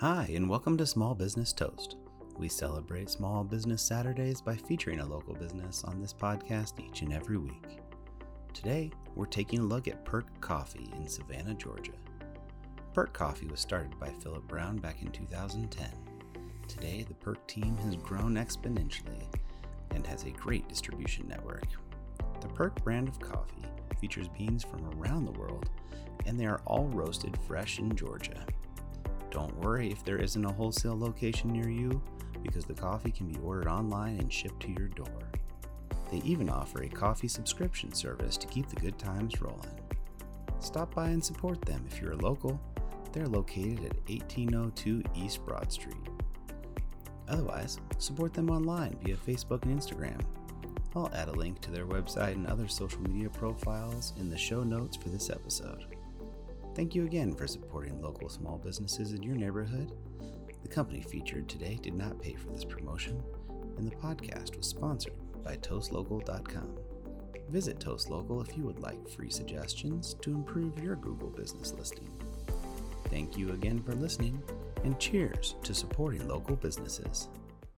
Hi, and welcome to Small Business Toast. We celebrate Small Business Saturdays by featuring a local business on this podcast each and every week. Today, we're taking a look at PERC Coffee in Savannah, Georgia. PERC Coffee was started by Philip Brown back in 2010. Today, the PERC team has grown exponentially and has a great distribution network. The PERC brand of coffee features beans from around the world, and they are all roasted fresh in Georgia. Don't worry if there isn't a wholesale location near you, because the coffee can be ordered online and shipped to your door. They even offer a coffee subscription service to keep the good times rolling. Stop by and support them if you're local. They're located at 1802 East Broad Street. Otherwise, support them online via Facebook and Instagram. I'll add a link to their website and other social media profiles in the show notes for this episode. Thank you again for supporting local small businesses in your neighborhood. The company featured today did not pay for this promotion, and the podcast was sponsored by ToastLocal.com. Visit ToastLocal if you would like free suggestions to improve your Google business listing. Thank you again for listening, and cheers to supporting local businesses.